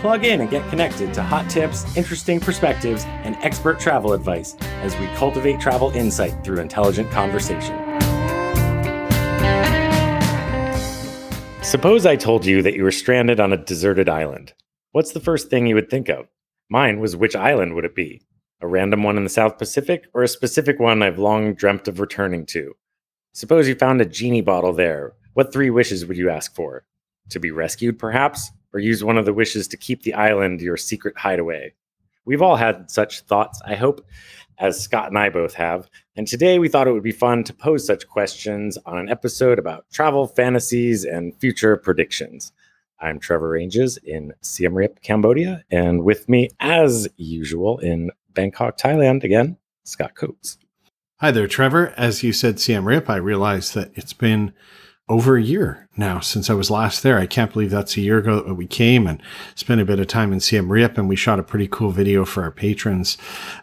Plug in and get connected to hot tips, interesting perspectives, and expert travel advice as we cultivate travel insight through intelligent conversation. Suppose I told you that you were stranded on a deserted island. What's the first thing you would think of? Mine was which island would it be? A random one in the South Pacific or a specific one I've long dreamt of returning to? Suppose you found a genie bottle there. What three wishes would you ask for? To be rescued, perhaps? Or use one of the wishes to keep the island your secret hideaway? We've all had such thoughts, I hope, as Scott and I both have. And today we thought it would be fun to pose such questions on an episode about travel fantasies and future predictions. I'm Trevor Ranges in Siem Reap, Cambodia, and with me, as usual, in Bangkok, Thailand, again, Scott Coates. Hi there, Trevor. As you said, Siem Reap, I realized that it's been over a year now since I was last there. I can't believe that's a year ago that we came and spent a bit of time in Siem Reap and we shot a pretty cool video for our patrons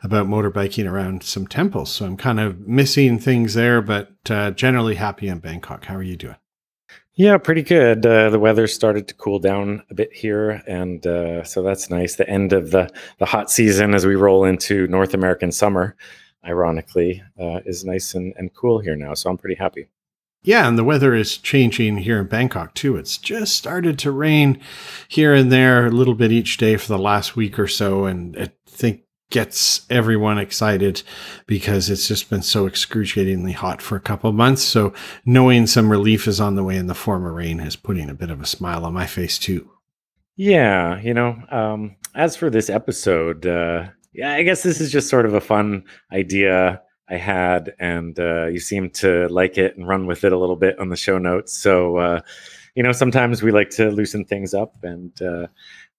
about motorbiking around some temples. So I'm kind of missing things there, but uh, generally happy in Bangkok. How are you doing? Yeah, pretty good. Uh, the weather started to cool down a bit here, and uh, so that's nice. The end of the the hot season as we roll into North American summer, ironically, uh, is nice and, and cool here now. So I'm pretty happy. Yeah, and the weather is changing here in Bangkok too. It's just started to rain here and there a little bit each day for the last week or so, and I think gets everyone excited because it's just been so excruciatingly hot for a couple months. So knowing some relief is on the way in the form of rain is putting a bit of a smile on my face too. Yeah, you know, um, as for this episode, uh, yeah, I guess this is just sort of a fun idea I had, and uh, you seem to like it and run with it a little bit on the show notes. So, uh, you know, sometimes we like to loosen things up and uh,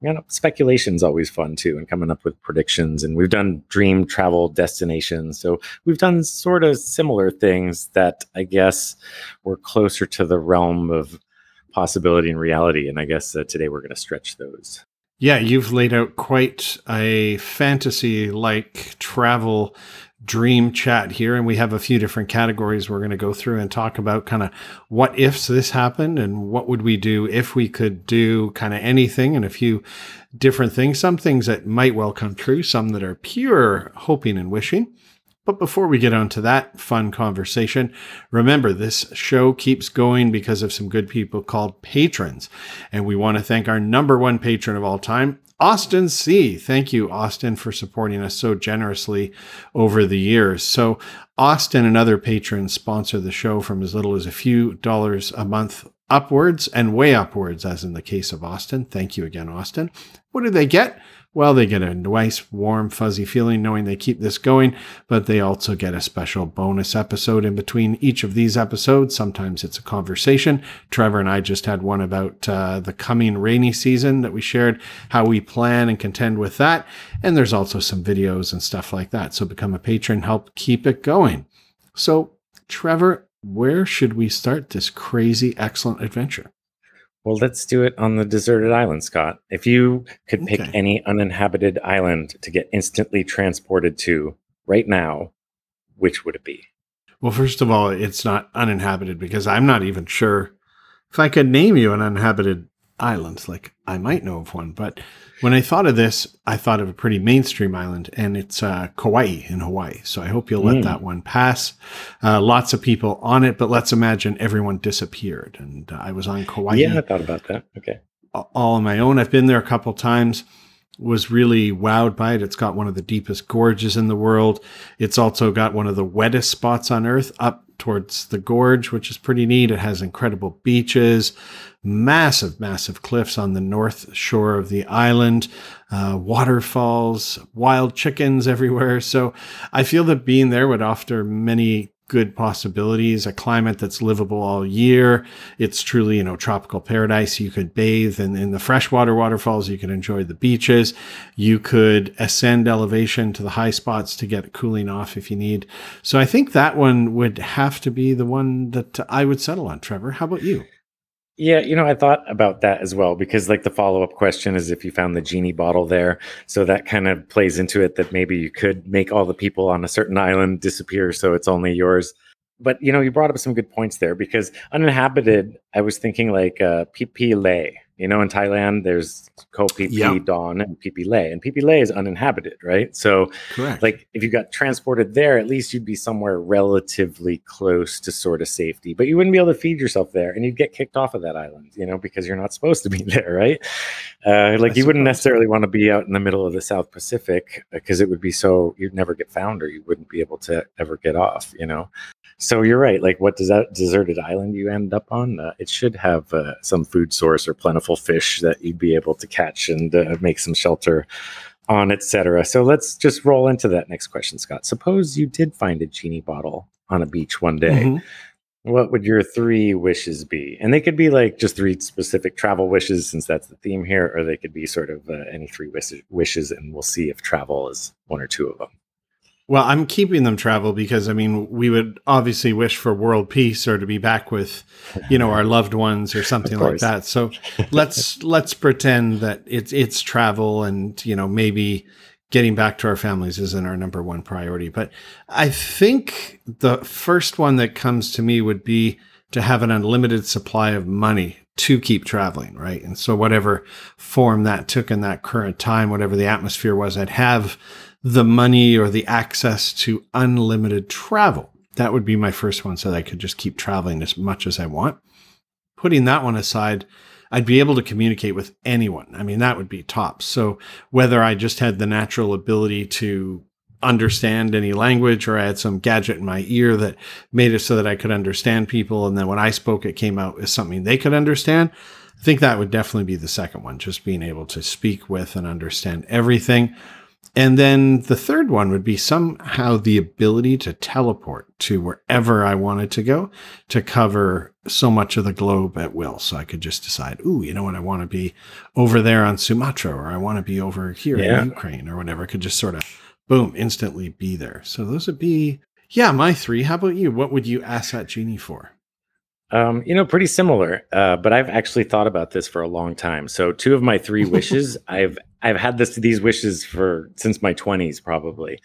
you know, speculation's always fun too, and coming up with predictions. And we've done dream travel destinations, so we've done sort of similar things that I guess were closer to the realm of possibility and reality. And I guess uh, today we're going to stretch those. Yeah, you've laid out quite a fantasy like travel dream chat here. And we have a few different categories we're going to go through and talk about kind of what ifs this happened and what would we do if we could do kind of anything and a few different things. Some things that might well come true, some that are pure hoping and wishing. But before we get on to that fun conversation, remember this show keeps going because of some good people called patrons. And we want to thank our number one patron of all time, Austin C. Thank you, Austin, for supporting us so generously over the years. So, Austin and other patrons sponsor the show from as little as a few dollars a month upwards and way upwards, as in the case of Austin. Thank you again, Austin. What do they get? Well, they get a nice, warm, fuzzy feeling knowing they keep this going, but they also get a special bonus episode in between each of these episodes. Sometimes it's a conversation. Trevor and I just had one about uh, the coming rainy season that we shared, how we plan and contend with that. And there's also some videos and stuff like that. So become a patron, help keep it going. So, Trevor, where should we start this crazy, excellent adventure? Well, let's do it on the deserted island, Scott. If you could pick okay. any uninhabited island to get instantly transported to right now, which would it be? Well, first of all, it's not uninhabited because I'm not even sure if I could name you an uninhabited islands. Like I might know of one, but when I thought of this, I thought of a pretty mainstream island, and it's uh, Kauai in Hawaii. So I hope you'll let mm. that one pass. Uh, lots of people on it, but let's imagine everyone disappeared, and uh, I was on Kauai. Yeah, I thought about that. Okay, all on my own. I've been there a couple times. Was really wowed by it. It's got one of the deepest gorges in the world. It's also got one of the wettest spots on Earth up towards the gorge, which is pretty neat. It has incredible beaches, massive, massive cliffs on the north shore of the island, uh, waterfalls, wild chickens everywhere. So I feel that being there would offer many good possibilities, a climate that's livable all year. It's truly, you know, tropical paradise. You could bathe in, in the freshwater waterfalls. You could enjoy the beaches. You could ascend elevation to the high spots to get cooling off if you need. So I think that one would have to be the one that I would settle on, Trevor. How about you? Yeah, you know, I thought about that as well because, like, the follow up question is if you found the genie bottle there. So that kind of plays into it that maybe you could make all the people on a certain island disappear so it's only yours. But, you know, you brought up some good points there because uninhabited, I was thinking like uh, Lay you know, in Thailand, there's Koh Phi Phi yep. Don and Phi Phi Lay, and Phi Phi Lay is uninhabited, right? So, Correct. like, if you got transported there, at least you'd be somewhere relatively close to sort of safety, but you wouldn't be able to feed yourself there, and you'd get kicked off of that island, you know, because you're not supposed to be there, right? Uh, like, you wouldn't necessarily want to be out in the middle of the South Pacific because it would be so you'd never get found, or you wouldn't be able to ever get off, you know. So you're right. Like, what does that deserted island you end up on? Uh, it should have uh, some food source or plentiful fish that you'd be able to catch and uh, make some shelter on, etc. So let's just roll into that next question, Scott. Suppose you did find a genie bottle on a beach one day. Mm-hmm. What would your three wishes be? And they could be like just three specific travel wishes, since that's the theme here, or they could be sort of uh, any three wishes, and we'll see if travel is one or two of them. Well, I'm keeping them travel because I mean, we would obviously wish for world peace or to be back with, you know, our loved ones or something like that. So let's let's pretend that it's it's travel and you know maybe getting back to our families isn't our number one priority. But I think the first one that comes to me would be to have an unlimited supply of money to keep traveling, right? And so whatever form that took in that current time, whatever the atmosphere was, I'd have the money or the access to unlimited travel. That would be my first one so that I could just keep traveling as much as I want. Putting that one aside, I'd be able to communicate with anyone. I mean, that would be top. So whether I just had the natural ability to understand any language or I had some gadget in my ear that made it so that I could understand people. And then when I spoke, it came out as something they could understand. I think that would definitely be the second one, just being able to speak with and understand everything. And then the third one would be somehow the ability to teleport to wherever I wanted to go to cover so much of the globe at will. So I could just decide, ooh, you know what, I want to be over there on Sumatra or I want to be over here yeah. in Ukraine or whatever. I could just sort of boom, instantly be there. So those would be, yeah, my three. How about you? What would you ask that genie for? Um, you know, pretty similar. Uh, but I've actually thought about this for a long time. So two of my three wishes, I've I've had this these wishes for since my twenties, probably.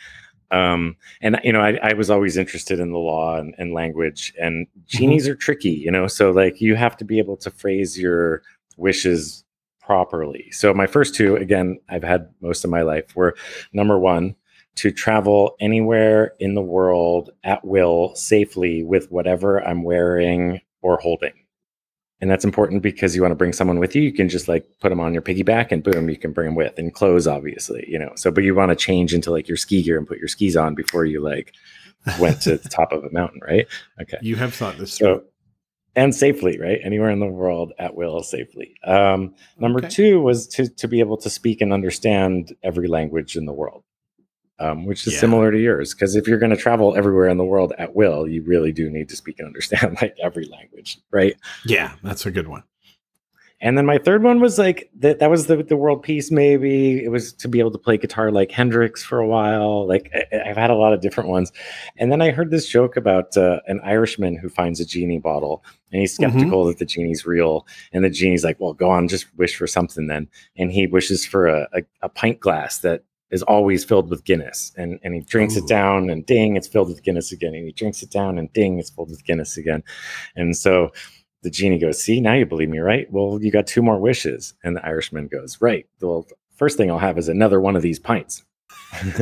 Um, and you know, I, I, was always interested in the law and, and language, and genies mm-hmm. are tricky. You know, so like you have to be able to phrase your wishes properly. So my first two, again, I've had most of my life, were number one, to travel anywhere in the world at will safely with whatever I'm wearing or holding. And that's important because you want to bring someone with you. You can just like put them on your piggyback and boom, you can bring them with and clothes, obviously, you know. So, but you want to change into like your ski gear and put your skis on before you like went to the top of a mountain, right? Okay. You have thought this so, through. And safely, right? Anywhere in the world at will, safely. Um, number okay. two was to to be able to speak and understand every language in the world um, which is yeah. similar to yours. Because if you're going to travel everywhere in the world at will, you really do need to speak and understand like every language, right? Yeah, that's a good one. And then my third one was like that. That was the the world peace. Maybe it was to be able to play guitar like Hendrix for a while. Like I, have had a lot of different ones. And then I heard this joke about uh, an Irishman who finds a genie bottle and he's mm-hmm. skeptical mm-hmm. that the genie's real. And the genie's like, "Well, go on, just wish for something then." And he wishes for a, a, a pint glass that is always filled with Guinness. And, and he drinks Ooh. it down and ding, it's filled with Guinness again. And he drinks it down and ding, it's filled with Guinness again. And so the genie goes, See, now you believe me, right? Well, you got two more wishes. And the Irishman goes, Right. Well, first thing I'll have is another one of these pints.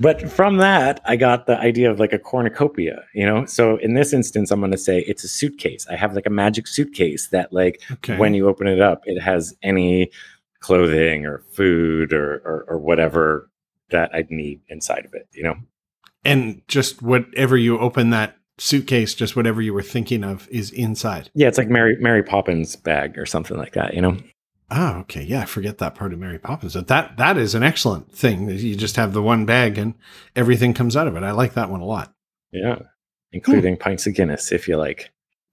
but from that, I got the idea of like a cornucopia, you know? So in this instance, I'm going to say it's a suitcase. I have like a magic suitcase that, like, okay. when you open it up, it has any clothing or food or, or, or whatever that I'd need inside of it, you know? And just whatever you open that suitcase, just whatever you were thinking of is inside. Yeah, it's like Mary Mary Poppins bag or something like that, you know? Oh, okay. Yeah, I forget that part of Mary Poppins. But That that is an excellent thing. You just have the one bag and everything comes out of it. I like that one a lot. Yeah, including pints of Guinness if you like.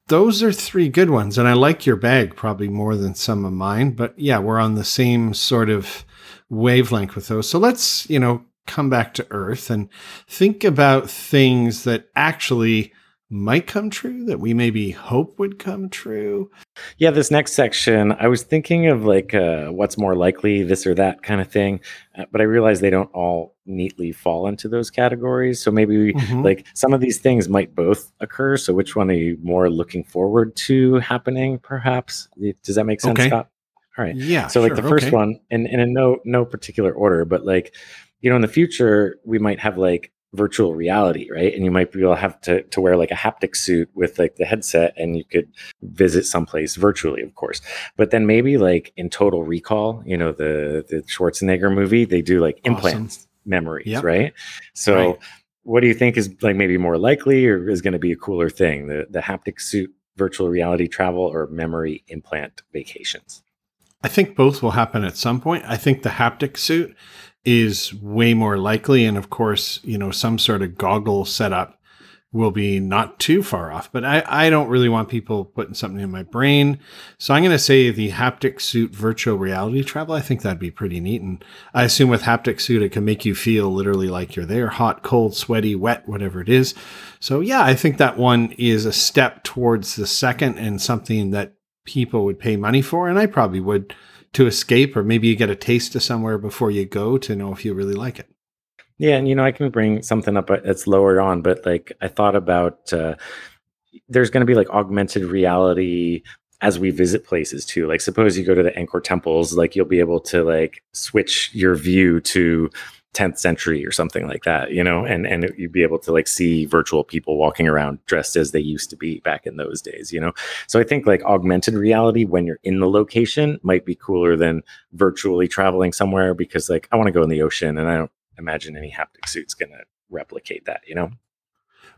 Those are three good ones. And I like your bag probably more than some of mine. But yeah, we're on the same sort of wavelength with those. So let's, you know, come back to Earth and think about things that actually might come true that we maybe hope would come true. Yeah, this next section, I was thinking of like uh, what's more likely, this or that kind of thing, uh, but I realized they don't all neatly fall into those categories. So maybe we, Mhm. like some of these things might both occur. So which one are you more looking forward to happening? Perhaps does that make sense, Okay. Scott? All right. Yeah. so like sure, the first okay. one and, and in no no particular order but like you know in the future we might have like virtual reality right and you might be able to have to, to wear like a haptic suit with like the headset and you could visit someplace virtually of course but then maybe like in total recall you know the the schwarzenegger movie they do like Awesome. implants memories Yep. right so Right. what do you think is like maybe more likely or is going to be a cooler thing the the haptic suit virtual reality travel or memory implant vacations I think both will happen at some point. I think the haptic suit is way more likely. And of course, you know, some sort of goggle setup will be not too far off. But I, I don't really want people putting something in my brain. So I'm going to say the haptic suit virtual reality travel. I think that'd be pretty neat. And I assume with haptic suit, it can make you feel literally like you're there hot, cold, sweaty, wet, whatever it is. So yeah, I think that one is a step towards the second and something that people would pay money for. And I probably would to escape, or maybe you get a taste of somewhere before you go to know if you really like it. Yeah, and you know, I can bring something up uh, that's lower on, but like I thought about uh, there's going to be like augmented reality as we visit places too. Like, suppose you go to the Angkor temples, like you'll be able to like switch your view to 10th century or something like that, you know, and and you'd be able to like see virtual people walking around dressed as they used to be back in those days, you know. So I think like augmented reality when you're in the location might be cooler than virtually traveling somewhere because like I want to go in the ocean and I don't imagine any haptic suit's going to replicate that, you know?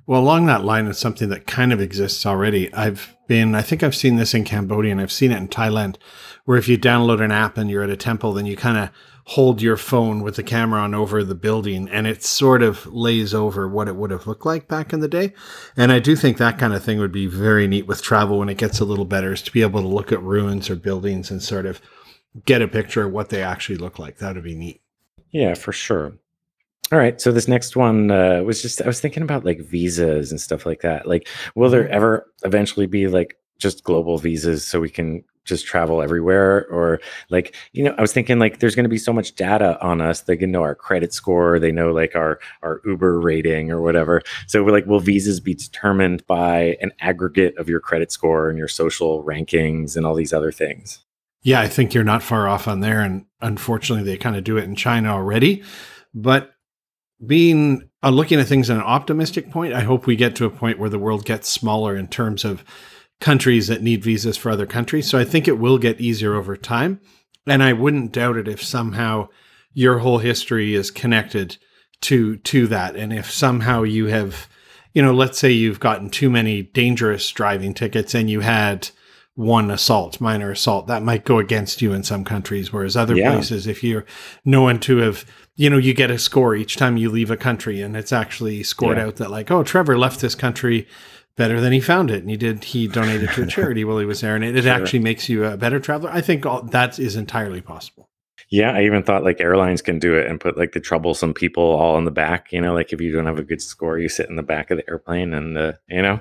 Well, along that line, it's something that kind of exists already. I've been, I think I've seen this in Cambodia and I've seen it in Thailand, where if you download an app and you're at a temple, then you kind of hold your phone with the camera on over the building and it sort of lays over what it would have looked like back in the day. And I do think that kind of thing would be very neat with travel when it gets a little better, is to be able to look at ruins or buildings and sort of get a picture of what they actually look like. That would be neat. Yeah, for sure. All right. So this next one uh, was just, I was thinking about like visas and stuff like that. Like, will there Mhm. ever eventually be like just global visas so we can just travel everywhere? Or like, you know, I was thinking like there's going to be so much data on us. They can know our credit score, they know like our, our Uber rating or whatever. So we're like, will visas be determined by an aggregate of your credit score and your social rankings and all these other things? Yeah, I think you're not far off on there. And unfortunately, they kind of do it in China already. But being uh, looking at things in an optimistic point, I hope we get to a point where the world gets smaller in terms of countries that need visas for other countries. So I think it will get easier over time. And I wouldn't doubt it if somehow your whole history is connected to to that. And if somehow you have, you know, let's say you've gotten too many dangerous driving tickets and you had one assault, minor assault, that might go against you in some countries. Whereas other Yeah. places, if you're known to have, you know, you get a score each time you leave a country and it's actually scored Yeah. out that like, oh, Trevor left this country better than he found it. And he did, he donated to a charity while he was there. And it, it Sure. actually makes you a better traveler. I think all, that is entirely possible. Yeah, I even thought like airlines can do it and put like the troublesome people all in the back. You know, like if you don't have a good score, you sit in the back of the airplane, and uh, you know.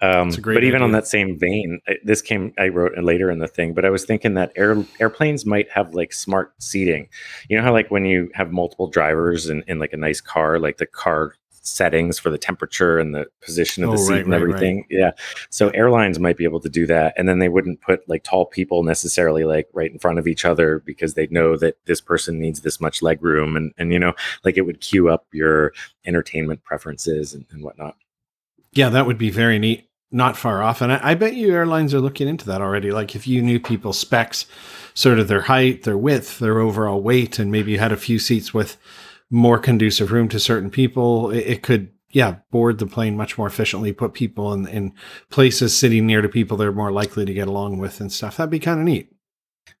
Um, That's a great but even on that same vein, I- this came I wrote later in the thing, but I was thinking that air airplanes might have like smart seating. You know how like when you have multiple drivers in, in like a nice car, like the car settings for the temperature and the position of the Oh, seat right, and right, right. everything. Yeah. So airlines might be able to do that. And then they wouldn't put like tall people necessarily like right in front of each other because they'd know that this person needs this much leg room. And, and you know, like it would queue up your entertainment preferences and, and whatnot. Yeah, that would be very neat. Not far off. And I, I bet you airlines are looking into that already. Like if you knew people's specs, sort of their height, their width, their overall weight, and maybe you had a few seats with more conducive room to certain people, it, it could, yeah, board the plane much more efficiently, put people in, in places sitting near to people they're more likely to get along with and stuff. That'd be kind of neat.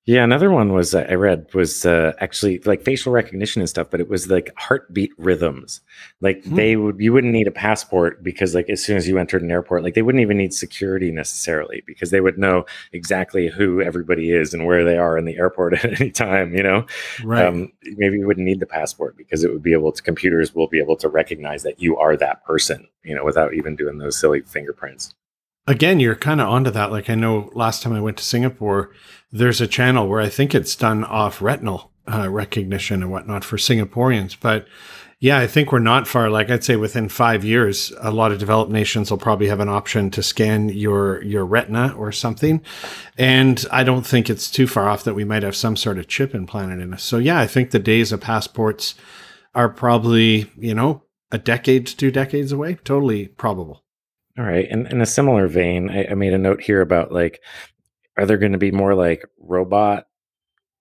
Yeah, another one was uh, I read was uh, actually like facial recognition and stuff, but it was like heartbeat rhythms. Like Hmm. they would, you wouldn't need a passport because like as soon as you entered an airport, like they wouldn't even need security necessarily because they would know exactly who everybody is and where they are in the airport at any time. You know, Right. um, maybe you wouldn't need the passport because it would be able to computers will be able to recognize that you are that person. You know, without even doing those silly fingerprints. Again, you're kind of onto that. Like I know last time I went to Singapore, there's a channel where I think it's done off retinal uh, recognition and whatnot for Singaporeans. But yeah, I think we're not far. Like I'd say within five years, a lot of developed nations will probably have an option to scan your your retina or something. And I don't think it's too far off that we might have some sort of chip implanted in us. So yeah, I think the days of passports are probably, you know, a decade to two decades away. Totally probable. All right. And in a similar vein, I, I made a note here about like, are there going to be more like robot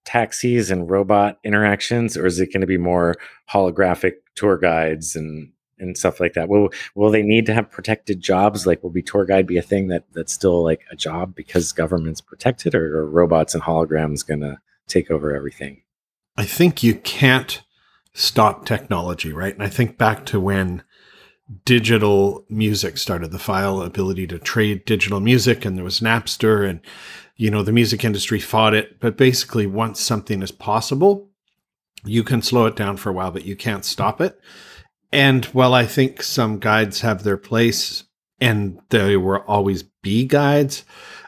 taxis and robot interactions, or is it going to be more holographic tour guides and and stuff like that? Will will they need to have protected jobs? Like, will be tour guide be a thing that that's still like a job because government's protected, or are robots and holograms going to take over everything? I think you can't stop technology, right? And I think back to when digital music started, the file ability to trade digital music, and there was Napster, and you know the music industry fought it. But basically, once something is possible, you can slow it down for a while, but you can't stop it. And while I think some guides have their place, and they will always be guides,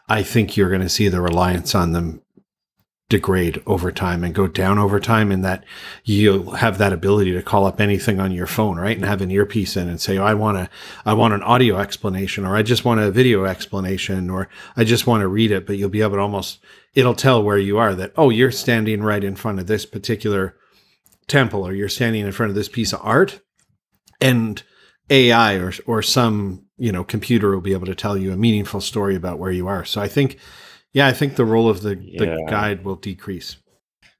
I think you're going to see the reliance on them degrade over time and go down over time in that you'll have that ability to call up anything on your phone right? And have an earpiece in and say oh, i want to i want an audio explanation or i just want a video explanation or i just want to read it but you'll be able to almost it'll tell where you are that oh you're standing right in front of this particular temple or you're standing in front of this piece of art and ai or or some you know computer will be able to tell you a meaningful story about where you are. So i think yeah, I think the role of the, the Yeah. guide will decrease.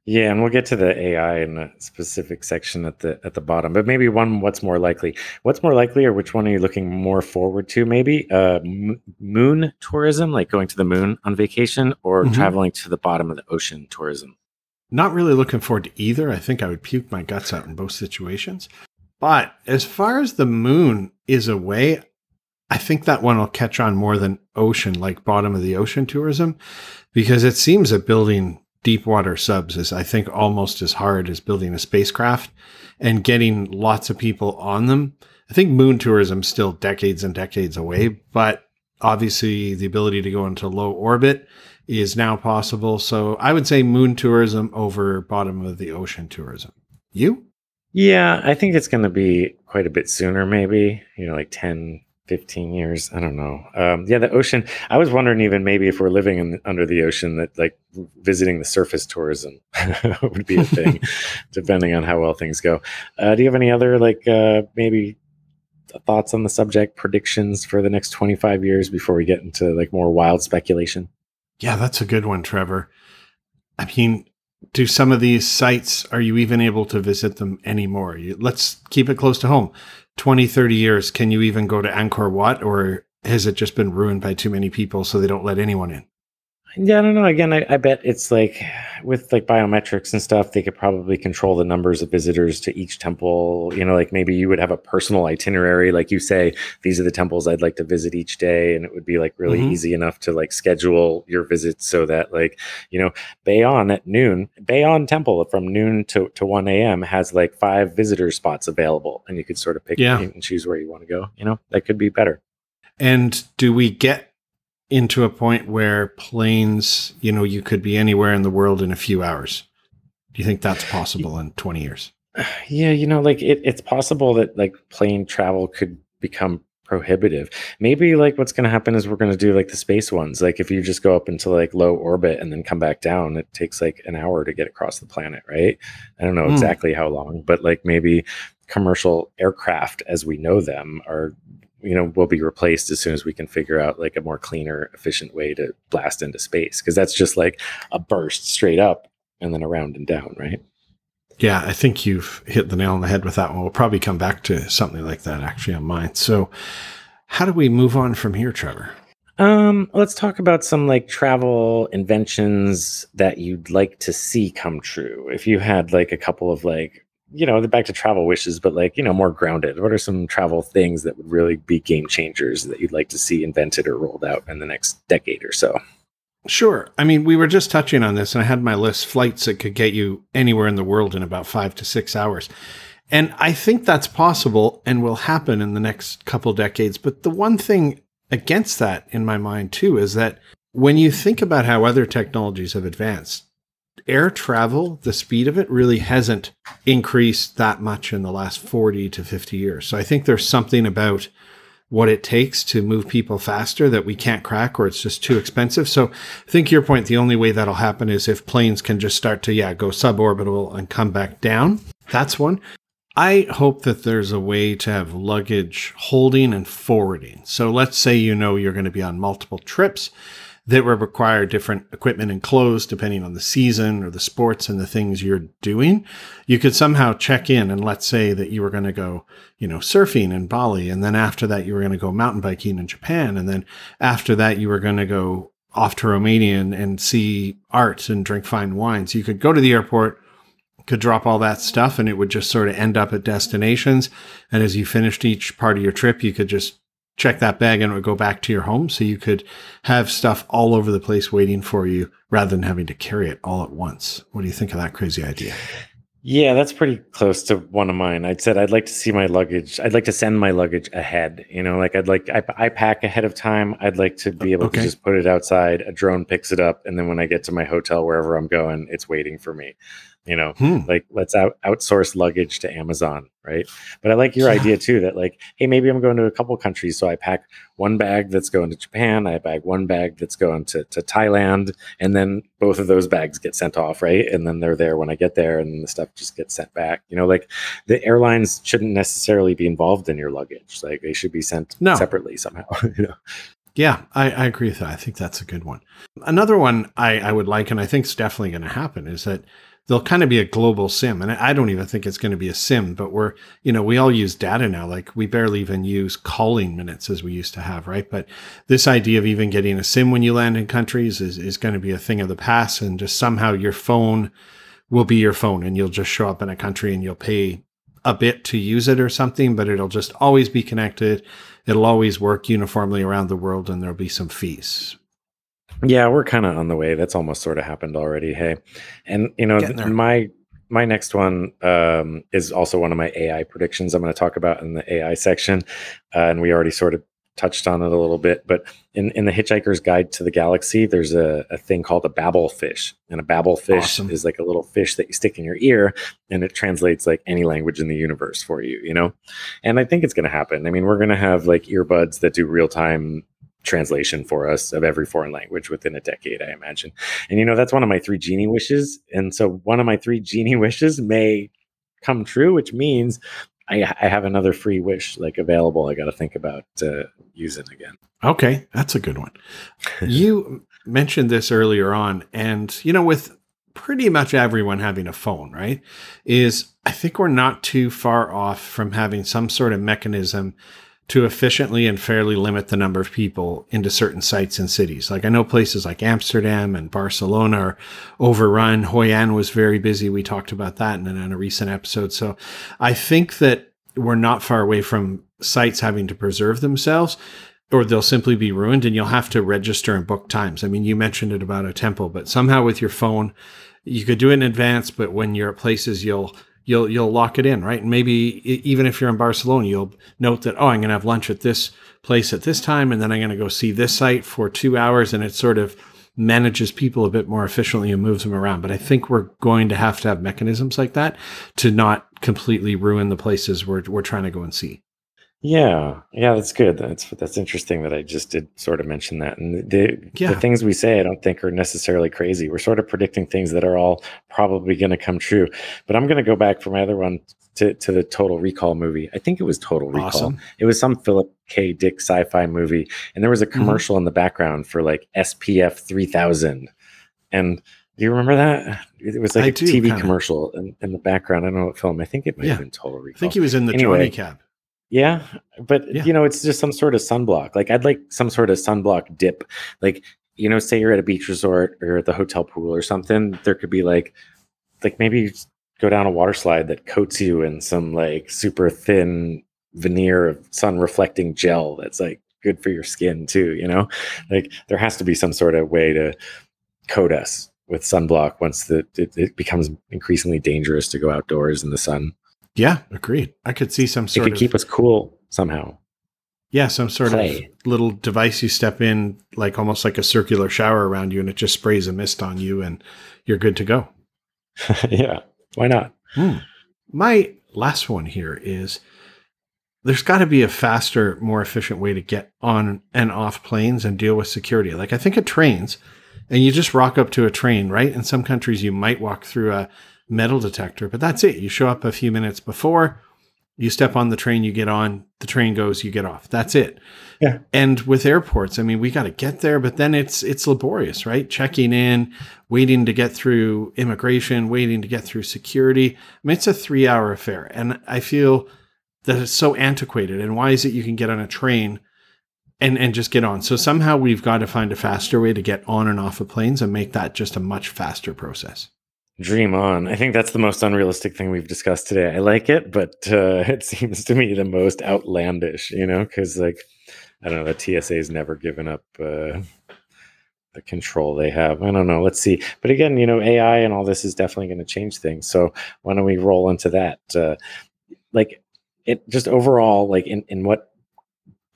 Yeah, and we'll get to the AI in a specific section at the at the bottom. But maybe one, what's more likely? What's more likely, or which one are you looking more forward to? Maybe uh, m- moon tourism, like going to the moon on vacation, or Mhm. traveling to the bottom of the ocean tourism. Not really looking forward to either. I think I would puke my guts out in both situations. But as far as the moon is away, I think that one will catch on more than ocean, like bottom of the ocean tourism, because it seems that building deep water subs is, I think, almost as hard as building a spacecraft and getting lots of people on them. I think moon tourism still decades and decades away, but obviously the ability to go into low orbit is now possible. So I would say moon tourism over bottom of the ocean tourism. You? Yeah, I think it's going to be quite a bit sooner, maybe, you know, like 10, 15 years. I don't know. Um, yeah, the ocean. I was wondering even maybe if we're living in, under the ocean, that like visiting the surface tourism would be a thing, depending on how well things go. Uh, do you have any other, like, uh, maybe thoughts on the subject, predictions for the next 25 years before we get into like more wild speculation? Yeah, that's a good one, Trevor. I mean, do some of these sites, are you even able to visit them anymore? You, let's keep it close to home. 20, 30 years, can you even go to Angkor Wat or has it just been ruined by too many people so they don't let anyone in? Yeah, I don't know. Again, I, I bet it's like with like biometrics and stuff, they could probably control the numbers of visitors to each temple. You know, like maybe you would have a personal itinerary, like you say, these are the temples I'd like to visit each day, and it would be like really Mhm. easy enough to like schedule your visits so that like you know, Bayon at noon, Bayon Temple from noon to to one a.m. has like five visitor spots available, and you could sort of pick Yeah. and choose where you want to go. You know, that could be better. And do we get into a point where planes, you know, you could be anywhere in the world in a few hours? Do you think that's possible in 20 years? Yeah, you know, like it, it's possible that like plane travel could become prohibitive. Maybe like what's going to happen is we're going to do like the space ones. Like if you just go up into like low orbit and then come back down, it takes like an hour to get across the planet, right? I don't know Hmm. exactly how long, but like maybe commercial aircraft as we know them are you know will be replaced as soon as we can figure out like a more cleaner efficient way to blast into space because that's just like a burst straight up and then around and down right Yeah, I think you've hit the nail on the head with that one. We'll probably come back to something like that actually on mine. So, how do we move on from here, Trevor? Um, let's talk about some like travel inventions that you'd like to see come true. If you had like a couple of like, you know, back to travel wishes, but like, you know, more grounded. What are some travel things that would really be game changers that you'd like to see invented or rolled out in the next decade or so? Sure. I mean, we were just touching on this, and I had my list flights that could get you anywhere in the world in about five to six hours. And I think that's possible and will happen in the next couple decades. But the one thing against that in my mind too is that when you think about how other technologies have advanced, air travel, the speed of it really hasn't increased that much in the last 40 to 50 years. So I think there's something about what it takes to move people faster that we can't crack or it's just too expensive. So I think your point, the only way that'll happen is if planes can just start to, yeah, go suborbital and come back down. That's one. I hope that there's a way to have luggage holding and forwarding. So let's say you know you're going to be on multiple trips that will require different equipment and clothes depending on the season or the sports and the things you're doing. You could somehow check in and let's say that you were going to go, you know, surfing in Bali. And then after that, you were going to go mountain biking in Japan. And then after that, you were going to go off to Romania and, and see art and drink fine wines. You could go to the airport could drop all that stuff and it would just sort of end up at destinations. And as you finished each part of your trip, you could just check that bag and it would go back to your home. So you could have stuff all over the place waiting for you rather than having to carry it all at once. What do you think of that crazy idea? Yeah, that's pretty close to one of mine. I'd said I'd like to see my luggage. I'd like to send my luggage ahead. You know, like I'd like I, I pack ahead of time. I'd like to be able okay. to just put it outside. A drone picks it up, and then when I get to my hotel, wherever I'm going, it's waiting for me you know hmm. like let's out outsource luggage to amazon right but i like your yeah. idea too that like hey maybe i'm going to a couple countries so i pack one bag that's going to japan i bag one bag that's going to, to thailand and then both of those bags get sent off right and then they're there when i get there and the stuff just gets sent back you know like the airlines shouldn't necessarily be involved in your luggage like they should be sent no. separately somehow you know yeah, I, I, agree with that. I think that's a good one. Another one I, I would like, and I think it's definitely going to happen, is that they'll kind of be a global sim. And I don't even think it's going to be a sim, but we're, you know, we all use data now. Like we barely even use calling minutes as we used to have, right? But this idea of even getting a sim when you land in countries is, is going to be a thing of the past. And just somehow your phone will be your phone and you'll just show up in a country and you'll pay a bit to use it or something, but it'll just always be connected. It'll always work uniformly around the world and there'll be some fees. Yeah, we're kind of on the way. That's almost sort of happened already. Hey, and you know, my my next one um, is also one of my AI predictions. I'm going to talk about in the AI section, uh, and we already sort of touched on it a little bit. But in in the Hitchhiker's Guide to the Galaxy, there's a, a thing called a Babel fish, and a Babel fish awesome. is like a little fish that you stick in your ear, and it translates like any language in the universe for you. You know, and I think it's going to happen. I mean, we're going to have like earbuds that do real time translation for us of every foreign language within a decade, I imagine. And you know, that's one of my three genie wishes. And so one of my three genie wishes may come true, which means I, I have another free wish like available. I got to think about uh, using again. Okay, that's a good one. you mentioned this earlier on, and you know, with pretty much everyone having a phone, right? Is I think we're not too far off from having some sort of mechanism to efficiently and fairly limit the number of people into certain sites and cities. Like I know places like Amsterdam and Barcelona are overrun. Hoi An was very busy. We talked about that in, in a recent episode. So I think that we're not far away from sites having to preserve themselves or they'll simply be ruined and you'll have to register and book times. I mean, you mentioned it about a temple, but somehow with your phone, you could do it in advance, but when you're at places, you'll you'll you'll lock it in, right? And maybe even if you're in Barcelona, you'll note that oh, I'm going to have lunch at this place at this time, and then I'm going to go see this site for two hours, and it sort of manages people a bit more efficiently and moves them around. But I think we're going to have to have mechanisms like that to not completely ruin the places we're we're trying to go and see. Yeah, yeah, that's good. That's that's interesting that I just did sort of mention that. And the yeah. the things we say, I don't think are necessarily crazy. We're sort of predicting things that are all probably going to come true. But I'm going to go back for my other one to to the Total Recall movie. I think it was Total Recall. Awesome. It was some Philip K. Dick sci-fi movie, and there was a mm-hmm. commercial in the background for like SPF 3000, and do you remember that? It was like I a do, TV kinda. commercial in, in, the background. I don't know what film. I think it might yeah. have been Total Recall. I think he was in the anyway, Johnny Cab. Yeah, but Yeah. you know, it's just some sort of sunblock. Like I'd like some sort of sunblock dip. Like, you know, say you're at a beach resort or at the hotel pool or something, there could be like like maybe you go down a water slide that coats you in some like super thin veneer of sun reflecting gel that's like good for your skin too, you know? Like there has to be some sort of way to coat us with sunblock once the it, it becomes increasingly dangerous to go outdoors in the sun. Yeah, agreed. I could see some It sort could of keep us cool somehow. yeah, some sort Clay. of little device you step in, like almost like a circular shower around you, and it just sprays a mist on you, and you're good to go. yeah, why not? Hmm. My last one here is there's got to be a faster, more efficient way to get on and off planes and deal with security. Like I think of trains, and you just rock up to a train, right? In some countries, you might walk through a metal detector, but that's it. You show up a few minutes before, you step on the train, you get on, the train goes, you get off. That's it. Yeah. And with airports, I mean, we got to get there, but then it's it's laborious, right? Checking in, waiting to get through immigration, waiting to get through security. I mean, it's a three hour affair. And I feel that it's so antiquated. And why is it you can get on a train and, and just get on? So somehow we've got to find a faster way to get on and off of planes and make that just a much faster process. Dream on. I think that's the most unrealistic thing we've discussed today. I like it, but uh, it seems to me the most outlandish, you know, because like, I don't know, the TSA's never given up uh, the control they have. I don't know. Let's see. But again, you know, AI and all this is definitely going to change things. So why don't we roll into that? Uh, like, it just overall, like, in, in what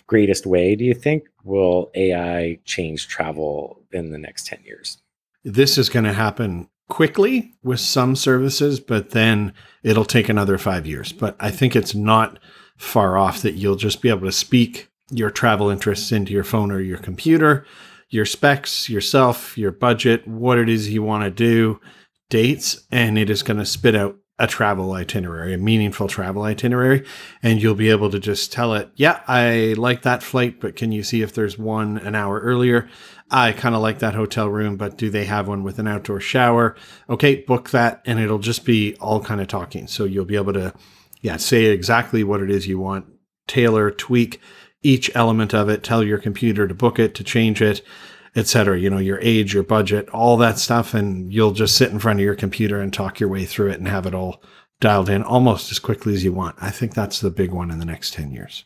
greatest way do you think will AI change travel in the next 10 years? This is going to happen quickly with some services, but then it'll take another five years. But I think it's not far off that you'll just be able to speak your travel interests into your phone or your computer, your specs, yourself, your budget, what it is you want to do, dates, and it is going to spit out a travel itinerary, a meaningful travel itinerary. And you'll be able to just tell it, yeah, I like that flight, but can you see if there's one an hour earlier? I kind of like that hotel room, but do they have one with an outdoor shower? Okay, book that. And it'll just be all kind of talking. So you'll be able to, yeah, say exactly what it is you want, tailor, tweak each element of it, tell your computer to book it, to change it, etc. You know, your age, your budget, all that stuff. And you'll just sit in front of your computer and talk your way through it and have it all dialed in almost as quickly as you want. I think that's the big one in the next 10 years.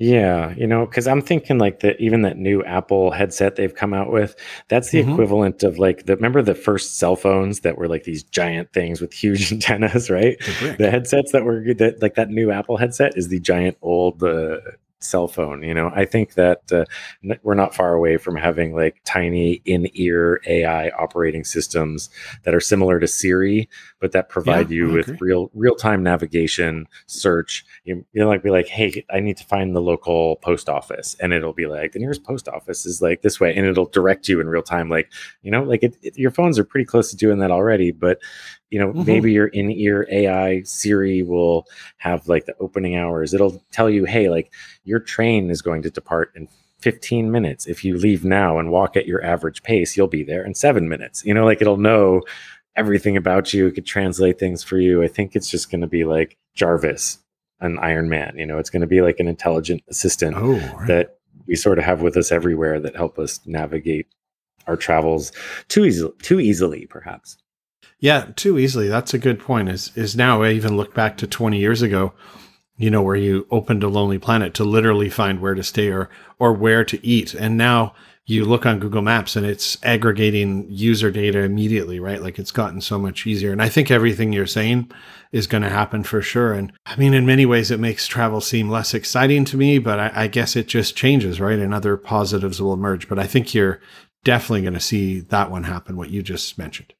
Yeah, you know, because I'm thinking like that even that new Apple headset they've come out with, that's the Mhm. equivalent of like the remember the first cell phones that were like these giant things with huge antennas, right? The. The headsets that were good, that like that new Apple headset is the giant old uh, cell phone. You know, I think that uh, n- we're not far away from having like tiny in-ear AI operating systems that are similar to Siri, but that provide Yeah, you I with agree. real real-time navigation, search. You you know, like be like, hey, I need to find the local post office, and it'll be like the nearest post office is like this way, and it'll direct you in real time. Like you know, like it, it- your phones are pretty close to doing that already, but you know, Mhm. maybe your in-ear AI Siri will have like the opening hours. It'll tell you, hey, like your train is going to depart in 15 minutes. If you leave now and walk at your average pace, you'll be there in seven minutes. You know, like it'll know everything about you. It could translate things for you. I think it's just going to be like Jarvis, an Iron Man. You know, it's going to be like an intelligent assistant Oh, right. that we sort of have with us everywhere that help us navigate our travels too easily, too easily, perhaps. Yeah, too easily. That's a good point. Is is now I even look back to 20 years ago, you know, where you opened a Lonely Planet to literally find where to stay or or where to eat. And now you look on Google Maps and it's aggregating user data immediately, right? Like it's gotten so much easier. And I think everything you're saying is going to happen for sure. And I mean, in many ways, it makes travel seem less exciting to me, but I, I guess it just changes, right? And other positives will emerge. But I think you're definitely going to see that one happen, what you just mentioned.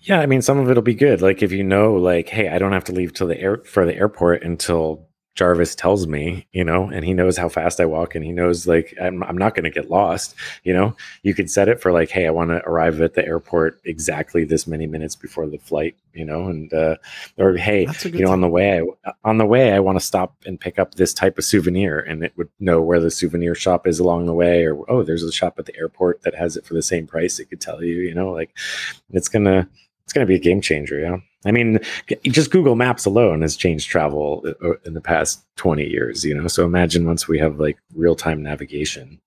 Yeah, I mean, some of it'll be good. Like if you know, like, hey, I don't have to leave till the air for the airport until Jarvis tells me, you know, and he knows how fast I walk, and he knows like I'm, I'm not going to get lost. You know, you could set it for like, hey, I want to arrive at the airport exactly this many minutes before the flight. You know, and uh, or hey, That's a good you know, on the way, I, on the way, I want to stop and pick up this type of souvenir, and it would know where the souvenir shop is along the way, or oh, there's a shop at the airport that has it for the same price. It could tell you, you know, like it's gonna it's gonna be a game changer. Yeah, I mean, just Google Maps alone has changed travel uh, in the past 20 years, you know? So imagine once we have like real time navigation.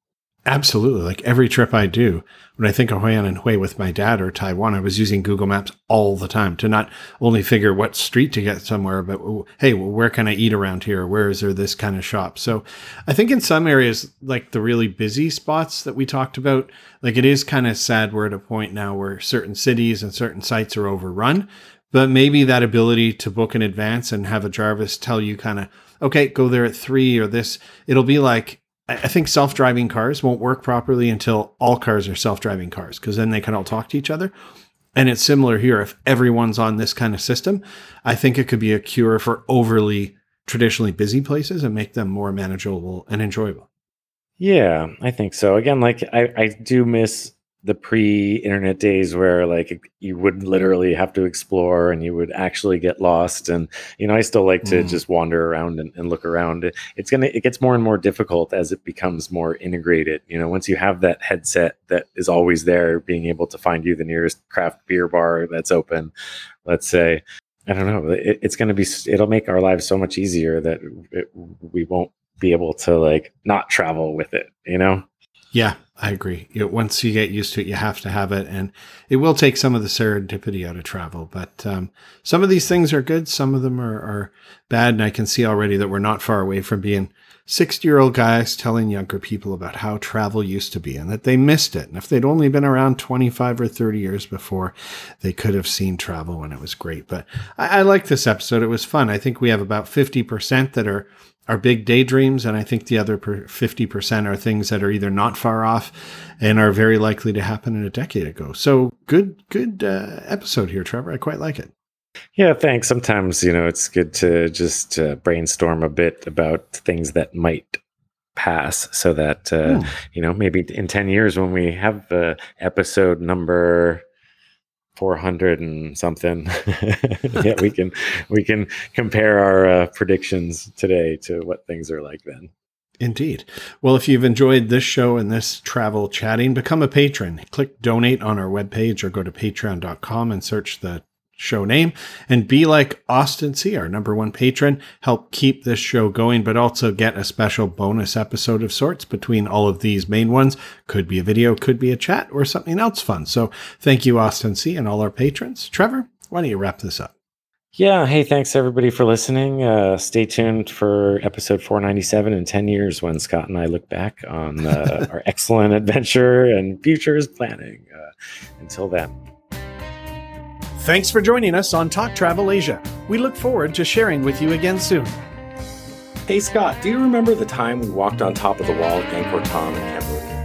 Absolutely. Like every trip I do, when I think of Hoi An and Hue with my dad or Taiwan, I was using Google Maps all the time to not only figure what street to get somewhere, but hey, well, where can I eat around here? Where is there this kind of shop? So I think in some areas, like the really busy spots that we talked about, like it is kind of sad we're at a point now where certain cities and certain sites are overrun. But maybe that ability to book in advance and have a Jarvis tell you kind of, okay, go there at three or this, it'll be like, I think self driving cars won't work properly until all cars are self driving cars because then they can all talk to each other. And it's similar here. If everyone's on this kind of system, I think it could be a cure for overly traditionally busy places and make them more manageable and enjoyable. Yeah, I think so. Again, like I, I do miss the pre-internet days where like you would literally have to explore and you would actually get lost. And you know i still like to mm. just wander around and, and, look around. It's gonna it gets more and more difficult as it becomes more integrated. You know once you have that headset that is always there being able to find you the nearest craft beer bar that's open let's say i don't know it, it's gonna be it'll make our lives so much easier that it, we won't be able to like not travel with it you know yeah, I agree. You once you get used to it, you have to have it, and it will take some of the serendipity out of travel. But um, some of these things are good, some of them are, are bad, and I can see already that we're not far away from being sixty-year-old guys telling younger people about how travel used to be and that they missed it. And if they'd only been around twenty-five or thirty years before, they could have seen travel when it was great. But I, I like this episode; it was fun. I think we have about fifty percent that are are big daydreams, and I think the other fifty percent are things that are either not far off and are very likely to happen in a decade ago. So good, good uh, episode here, Trevor. I quite like it. Yeah, thanks. Sometimes you know it's good to just uh, brainstorm a bit about things that might pass, so that uh, hmm. you know maybe in ten years when we have uh, episode number 400 and something yeah we can we can compare our uh, predictions today to what things are like then Indeed. Well, if you've enjoyed this show and this travel chatting, become a patron. Click donate on our webpage or go to patreon.com and search the show name and be like Austin C, our number one patron, help keep this show going, but also get a special bonus episode of sorts between all of these main ones. Could be a video, could be a chat, or something else fun. So thank you, Austin C, and all our patrons. Trevor, why don't you wrap this up? Yeah. Hey, thanks everybody for listening. Uh, stay tuned for episode 497 in 10 years when Scott and I look back on uh, our excellent adventure and futures planning. Uh, until then. Thanks for joining us on Talk Travel Asia. We look forward to sharing with you again soon. Hey Scott, do you remember the time we walked on top of the wall at Angkor Thom in Cambodia?